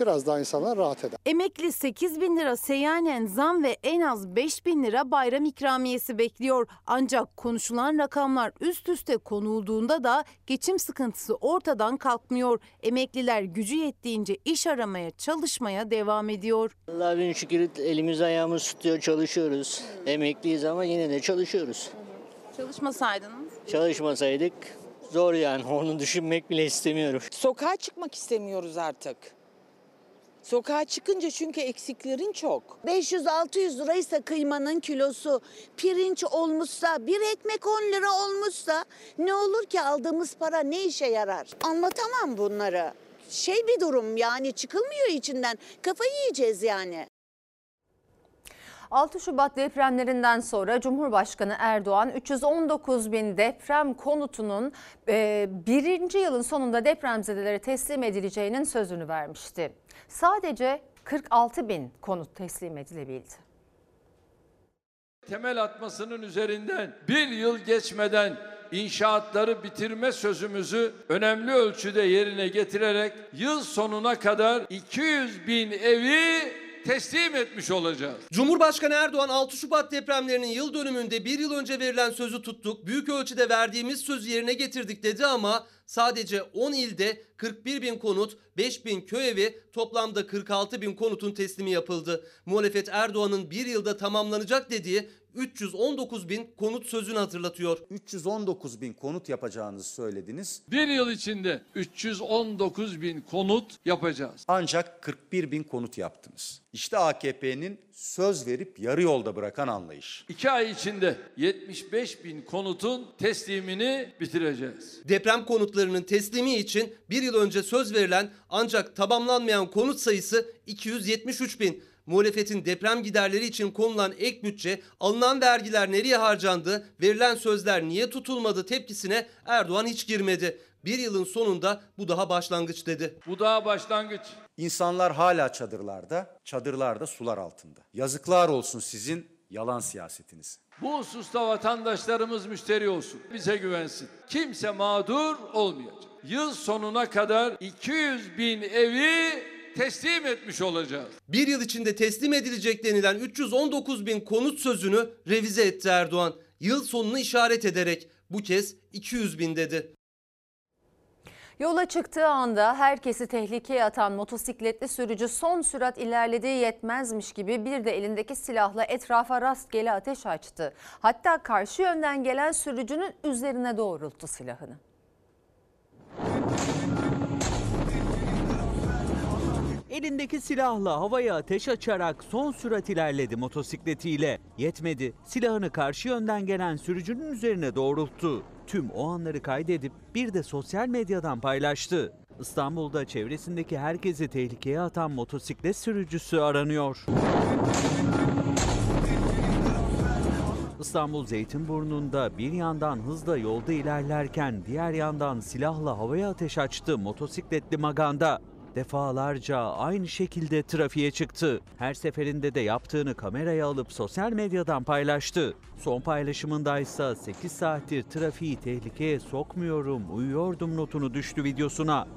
biraz daha insanlar rahat eder. Emekli 8 bin lira seyyanen zam ve en az 5 bin lira bayram ikramiyesi bekliyor. Ancak konuşulan rakamlar üst üste konulduğunda da geçim sıkıntısı ortadan kalkmıyor. Emekliler gücü yettiğince iş aramaya, çalışmaya devam ediyor. Allah'a bin şükür elimiz ayağımız tutuyor çalışıyoruz. Emekliyiz ama yine de çalışıyoruz. Çalışmasaydınız? Çalışmasaydık zor yani onu düşünmek bile istemiyorum. Sokağa çıkmak istemiyoruz artık. Sokağa çıkınca çünkü eksiklerin çok. 500-600 liraysa kıymanın kilosu, pirinç olmuşsa, bir ekmek 10 lira olmuşsa ne olur ki aldığımız para ne işe yarar? Anlatamam bunları. Şey bir durum yani çıkılmıyor içinden. Kafayı yiyeceğiz yani. 6 Şubat depremlerinden sonra Cumhurbaşkanı Erdoğan 319 bin deprem konutunun e, birinci yılın sonunda depremzedelere teslim edileceğinin sözünü vermişti. Sadece 46 bin konut teslim edilebildi. Temel atmasının üzerinden bir yıl geçmeden inşaatları bitirme sözümüzü önemli ölçüde yerine getirerek yıl sonuna kadar 200 bin evi teslim etmiş olacağız. Cumhurbaşkanı Erdoğan 6 Şubat depremlerinin yıl dönümünde bir yıl önce verilen sözü tuttuk. Büyük ölçüde verdiğimiz sözü yerine getirdik dedi ama sadece 10 ilde 41 bin konut, 5 bin köy evi toplamda 46 bin konutun teslimi yapıldı. Muhalefet Erdoğan'ın bir yılda tamamlanacak dediği 319 bin konut sözünü hatırlatıyor. 319 bin konut yapacağınızı söylediniz. Bir yıl içinde 319 bin konut yapacağız. Ancak 41 bin konut yaptınız. İşte AKP'nin söz verip yarı yolda bırakan anlayış. İki ay içinde 75 bin konutun teslimini bitireceğiz. Deprem konutlarının teslimi için bir yıl önce söz verilen ancak tamamlanmayan konut sayısı 273 bin. Muhalefetin deprem giderleri için konulan ek bütçe, alınan vergiler nereye harcandı, verilen sözler niye tutulmadı tepkisine Erdoğan hiç girmedi. Bir yılın sonunda bu daha başlangıç dedi. Bu daha başlangıç. İnsanlar hala çadırlarda, çadırlarda sular altında. Yazıklar olsun sizin yalan siyasetiniz. Bu hususta vatandaşlarımız müşteri olsun. Bize güvensin. Kimse mağdur olmayacak. Yıl sonuna kadar 200 bin evi teslim etmiş olacağız. Bir yıl içinde teslim edilecek denilen 319 bin konut sözünü revize etti Erdoğan. Yıl sonunu işaret ederek bu kez 200 bin dedi. Yola çıktığı anda herkesi tehlikeye atan motosikletli sürücü son sürat ilerlediği yetmezmiş gibi bir de elindeki silahla etrafa rastgele ateş açtı. Hatta karşı yönden gelen sürücünün üzerine doğrulttu silahını. Elindeki silahla havaya ateş açarak son sürat ilerledi motosikletiyle. Yetmedi, silahını karşı yönden gelen sürücünün üzerine doğrulttu. Tüm o anları kaydedip bir de sosyal medyadan paylaştı. İstanbul'da çevresindeki herkesi tehlikeye atan motosiklet sürücüsü aranıyor. İstanbul Zeytinburnu'nda bir yandan hızla yolda ilerlerken diğer yandan silahla havaya ateş açtı motosikletli maganda. Defalarca aynı şekilde trafiğe çıktı. Her seferinde de yaptığını kameraya alıp sosyal medyadan paylaştı. Son paylaşımında ise 8 saattir trafiği tehlikeye sokmuyorum, uyuyordum notunu düştü videosuna.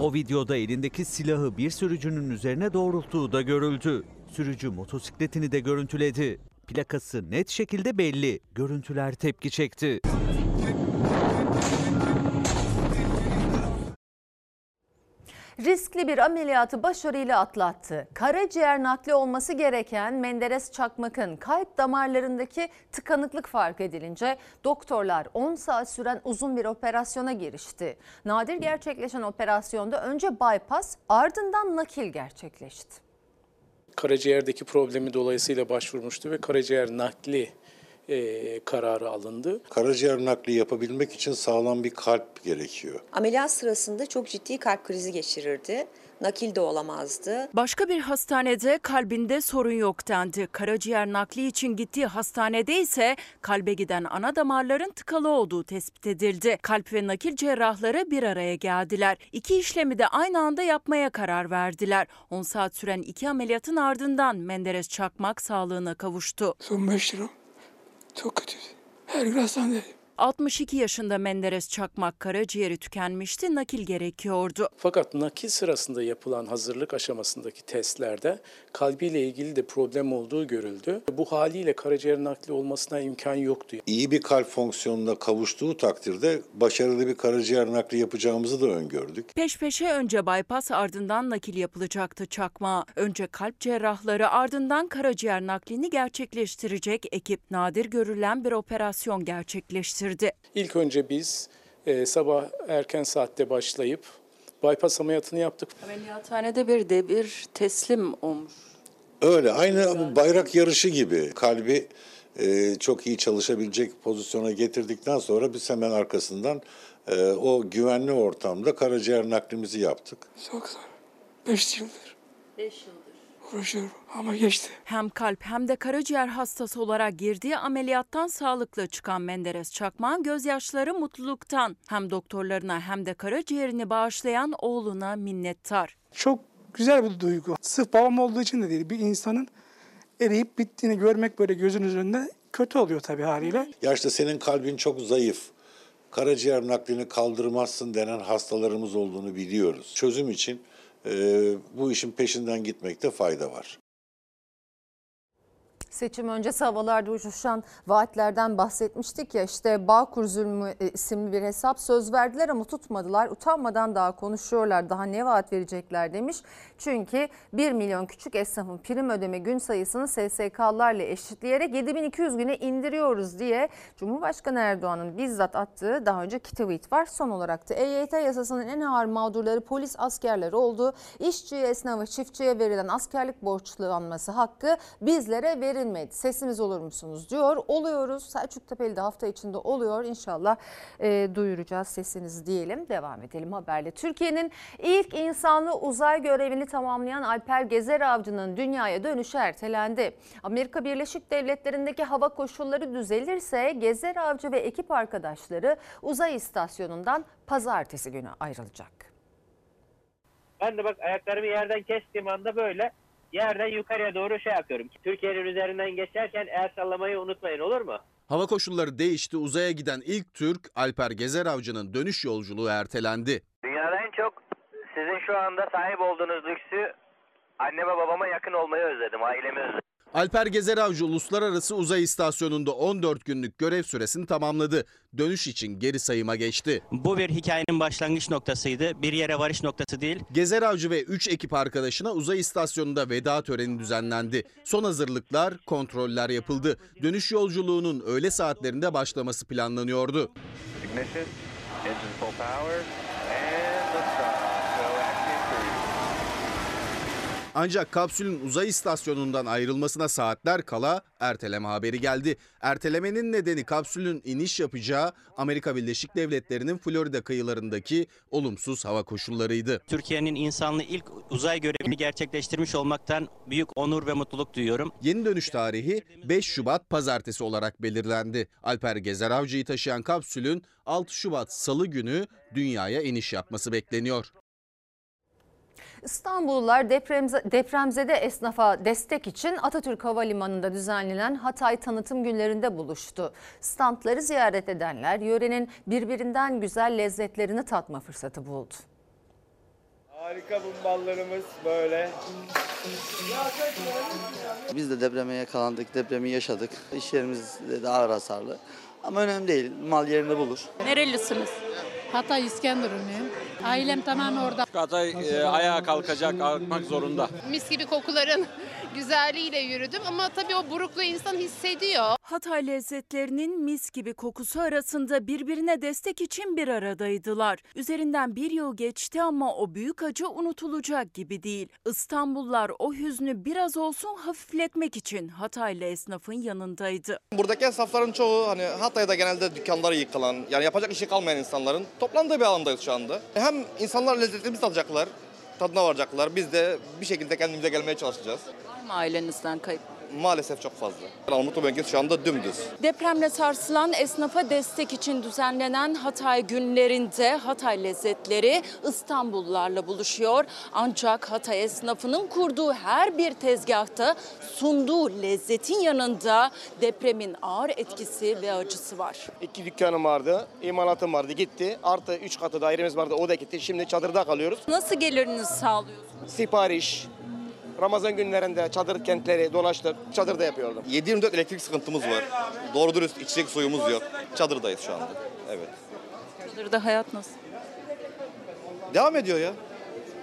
O videoda elindeki silahı bir sürücünün üzerine doğrulttuğu da görüldü. Sürücü motosikletini de görüntüledi. Plakası net şekilde belli. Görüntüler tepki çekti. Riskli bir ameliyatı başarıyla atlattı. Karaciğer nakli olması gereken Menderes Çakmak'ın kalp damarlarındaki tıkanıklık fark edilince doktorlar 10 saat süren uzun bir operasyona girişti. Nadir gerçekleşen operasyonda önce bypass ardından nakil gerçekleşti. karaciğerdeki problemi dolayısıyla başvurmuştu ve karaciğer nakli e, kararı alındı. Karaciğer nakli yapabilmek için sağlam bir kalp gerekiyor. Ameliyat sırasında çok ciddi kalp krizi geçirirdi. Nakil de olamazdı. Başka bir hastanede kalbinde sorun yok dendi. Karaciğer nakli için gittiği hastanede ise kalbe giden ana damarların tıkalı olduğu tespit edildi. Kalp ve nakil cerrahları bir araya geldiler. İki işlemi de aynı anda yapmaya karar verdiler. 10 saat süren iki ameliyatın ardından Menderes Çakmak sağlığına kavuştu. Son 5 lira. Çok kötü. Her gün hastanedeyim. 62 yaşında Menderes Çakmak karaciğeri tükenmişti, nakil gerekiyordu. Fakat nakil sırasında yapılan hazırlık aşamasındaki testlerde kalbiyle ilgili de problem olduğu görüldü. Bu haliyle karaciğer nakli olmasına imkan yoktu. İyi bir kalp fonksiyonuna kavuştuğu takdirde başarılı bir karaciğer nakli yapacağımızı da öngördük. Peş peşe önce bypass ardından nakil yapılacaktı çakmağa. Önce kalp cerrahları ardından karaciğer naklini gerçekleştirecek ekip nadir görülen bir operasyon gerçekleştirdi. İlk önce biz e, sabah erken saatte başlayıp bypass ameliyatını yaptık. Ameliyathanede bir de bir teslim olmuş. Öyle aynı bayrak yarışı gibi kalbi e, çok iyi çalışabilecek pozisyona getirdikten sonra biz hemen arkasından e, o güvenli ortamda karaciğer naklimizi yaptık. Çok zor. 5 yıldır 5 yıldır. uğraşıyorum ama geçti. Hem kalp hem de karaciğer hastası olarak girdiği ameliyattan sağlıklı çıkan Menderes Çakmak'ın gözyaşları mutluluktan. Hem doktorlarına hem de karaciğerini bağışlayan oğluna minnettar. Çok güzel bir duygu. Sırf babam olduğu için de değil. Bir insanın eriyip bittiğini görmek böyle gözünüz önünde kötü oluyor tabii haliyle. Ya işte senin kalbin çok zayıf. Karaciğer naklini kaldırmazsın denen hastalarımız olduğunu biliyoruz. Çözüm için e, bu işin peşinden gitmekte fayda var. Seçim öncesi havalarda uçuşan vaatlerden bahsetmiştik ya işte Bağkur Zulmü e, isimli bir hesap söz verdiler ama tutmadılar. Utanmadan daha konuşuyorlar daha ne vaat verecekler demiş. Çünkü 1 milyon küçük esnafın prim ödeme gün sayısını SSK'larla eşitleyerek 7200 güne indiriyoruz diye Cumhurbaşkanı Erdoğan'ın bizzat attığı daha önceki tweet var. Son olarak da EYT yasasının en ağır mağdurları polis askerleri oldu. İşçiye, esnafa, çiftçiye verilen askerlik borçlanması hakkı bizlere verilmedi. Sesimiz olur musunuz diyor. Oluyoruz. Selçuk Tepeli de hafta içinde oluyor. İnşallah e, duyuracağız sesinizi diyelim. Devam edelim haberle. Türkiye'nin ilk insanlı uzay görevini tamamlayan Alper Gezer Avcı'nın dünyaya dönüşü ertelendi. Amerika Birleşik Devletleri'ndeki hava koşulları düzelirse Gezer Avcı ve ekip arkadaşları uzay istasyonundan pazartesi günü ayrılacak. Ben de bak ayaklarımı yerden kestiğim anda böyle yerden yukarıya doğru şey yapıyorum. Türkiye'nin üzerinden geçerken el sallamayı unutmayın olur mu? Hava koşulları değişti. Uzaya giden ilk Türk Alper Gezer Avcı'nın dönüş yolculuğu ertelendi. Dünyada en çok sizin şu anda sahip olduğunuz lüksü anneme babama yakın olmayı özledim, ailemi özledim. Alper Gezer Avcı Uluslararası Uzay İstasyonu'nda 14 günlük görev süresini tamamladı. Dönüş için geri sayıma geçti. Bu bir hikayenin başlangıç noktasıydı. Bir yere varış noktası değil. Gezer Avcı ve 3 ekip arkadaşına uzay istasyonunda veda töreni düzenlendi. Son hazırlıklar, kontroller yapıldı. Dönüş yolculuğunun öğle saatlerinde başlaması planlanıyordu. Ignition, engine full power, Ancak kapsülün uzay istasyonundan ayrılmasına saatler kala erteleme haberi geldi. Ertelemenin nedeni kapsülün iniş yapacağı Amerika Birleşik Devletleri'nin Florida kıyılarındaki olumsuz hava koşullarıydı. Türkiye'nin insanlı ilk uzay görevini gerçekleştirmiş olmaktan büyük onur ve mutluluk duyuyorum. Yeni dönüş tarihi 5 Şubat pazartesi olarak belirlendi. Alper Gezer Avcı'yı taşıyan kapsülün 6 Şubat salı günü dünyaya iniş yapması bekleniyor. İstanbullular depremze, depremzede esnafa destek için Atatürk Havalimanı'nda düzenlenen Hatay tanıtım günlerinde buluştu. Standları ziyaret edenler yörenin birbirinden güzel lezzetlerini tatma fırsatı buldu. Harika bumballarımız böyle. Biz de depreme yakalandık, depremi yaşadık. İş yerimiz de ağır hasarlı. Ama önemli değil, mal yerinde bulur. Nerelisiniz? Hatay İskenderunluyum. Ailem tamamen orada. Hatay e, ayağa kalkacak, kalkmak zorunda. Mis gibi kokuların güzelliğiyle yürüdüm ama tabii o burukluğu insan hissediyor. Hatay lezzetlerinin mis gibi kokusu arasında birbirine destek için bir aradaydılar. Üzerinden bir yıl geçti ama o büyük acı unutulacak gibi değil. İstanbullular o hüznü biraz olsun hafifletmek için Hataylı esnafın yanındaydı. Buradaki esnafların çoğu hani Hatay'da genelde dükkanları yıkılan, yani yapacak işi kalmayan insanların toplandığı bir alandayız şu anda. Hem insanlar lezzetimizi tadacaklar, tadına varacaklar. Biz de bir şekilde kendimize gelmeye çalışacağız. Var mı ailenizden kayıp? Maalesef çok fazla. Armutlu bölgesi şu anda dümdüz. Depremle sarsılan esnafa destek için düzenlenen Hatay günlerinde Hatay lezzetleri İstanbullularla buluşuyor. Ancak Hatay esnafının kurduğu her bir tezgahta sunduğu lezzetin yanında depremin ağır etkisi ve acısı var. İki dükkanım vardı, imalatım vardı gitti. Artı üç katı dairemiz vardı o da gitti. Şimdi çadırda kalıyoruz. Nasıl gelirinizi sağlıyorsunuz? Sipariş, Ramazan günlerinde çadır kentleri dolaştık. Çadırda yapıyordum. 7-24 elektrik sıkıntımız var. Doğru dürüst içecek suyumuz yok. Çadırdayız şu anda. Evet. Çadırda hayat nasıl? Devam ediyor ya.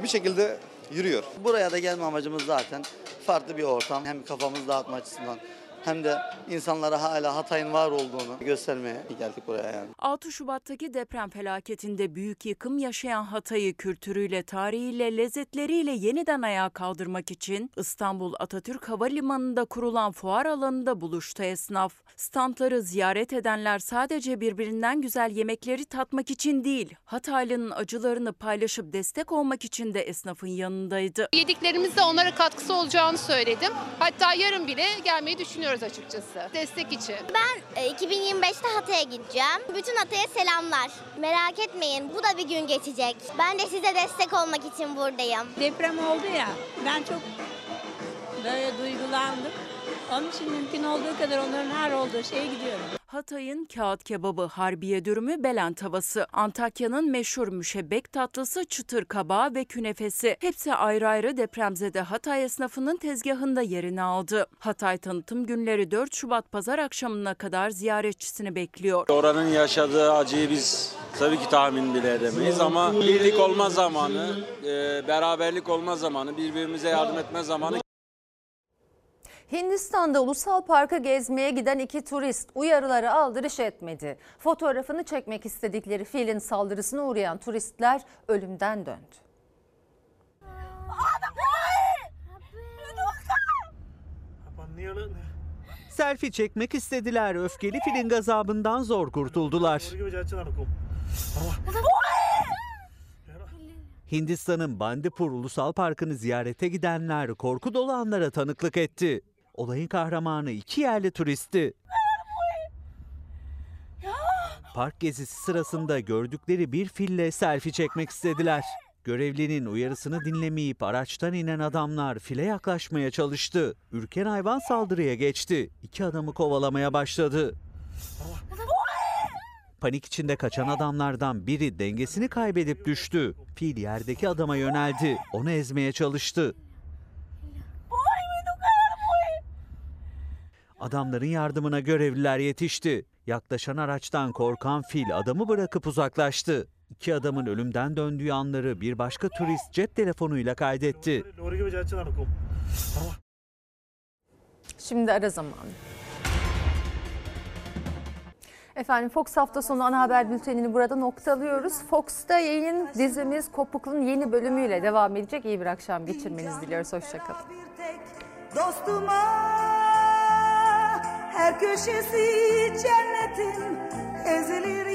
Bir şekilde yürüyor. Buraya da gelme amacımız zaten farklı bir ortam. Hem kafamızı dağıtma açısından hem de insanlara hala Hatay'ın var olduğunu göstermeye geldik buraya yani. 6 Şubat'taki deprem felaketinde büyük yıkım yaşayan Hatay'ı kültürüyle, tarihiyle, lezzetleriyle yeniden ayağa kaldırmak için İstanbul Atatürk Havalimanı'nda kurulan fuar alanında buluştu esnaf. Standları ziyaret edenler sadece birbirinden güzel yemekleri tatmak için değil, Hataylı'nın acılarını paylaşıp destek olmak için de esnafın yanındaydı. Yediklerimizde onlara katkısı olacağını söyledim. Hatta yarın bile gelmeyi düşünüyoruz açıkçası. Destek için. Ben e, 2025'te Hatay'a gideceğim. Bütün Hatay'a selamlar. Merak etmeyin bu da bir gün geçecek. Ben de size destek olmak için buradayım. Deprem oldu ya ben çok böyle duygulandım. Onun için mümkün olduğu kadar onların her olduğu şeye gidiyorum. Hatay'ın kağıt kebabı, harbiye dürümü, belen tavası, Antakya'nın meşhur müşebbek tatlısı, çıtır kabağı ve künefesi. Hepsi ayrı ayrı depremzede Hatay esnafının tezgahında yerini aldı. Hatay tanıtım günleri 4 Şubat pazar akşamına kadar ziyaretçisini bekliyor. Oranın yaşadığı acıyı biz tabii ki tahmin bile edemeyiz ama birlik olma zamanı, e, beraberlik olma zamanı, birbirimize yardım etme zamanı Hindistan'da ulusal parka gezmeye giden iki turist uyarılara aldırış etmedi. Fotoğrafını çekmek istedikleri filin saldırısına uğrayan turistler ölümden döndü. Selfie çekmek istediler. Öfkeli filin gazabından zor kurtuldular. Hindistan'ın Bandipur Ulusal Parkı'nı ziyarete gidenler korku dolu anlara tanıklık etti. Olayın kahramanı iki yerli turisti. Park gezisi sırasında gördükleri bir fille selfie çekmek istediler. Görevlinin uyarısını dinlemeyip araçtan inen adamlar file yaklaşmaya çalıştı. Ürken hayvan saldırıya geçti. İki adamı kovalamaya başladı. Panik içinde kaçan adamlardan biri dengesini kaybedip düştü. Fil yerdeki adama yöneldi. Onu ezmeye çalıştı. Adamların yardımına görevliler yetişti. Yaklaşan araçtan korkan fil adamı bırakıp uzaklaştı. İki adamın ölümden döndüğü anları bir başka turist cep telefonuyla kaydetti. Şimdi ara zamanı. Efendim Fox hafta sonu ana haber bültenini burada noktalıyoruz. Fox'ta yayın dizimiz Kopuklu'nun yeni bölümüyle devam edecek. İyi bir akşam geçirmenizi diliyoruz. Hoşçakalın. Dostuma her köşesi cennetin ezilir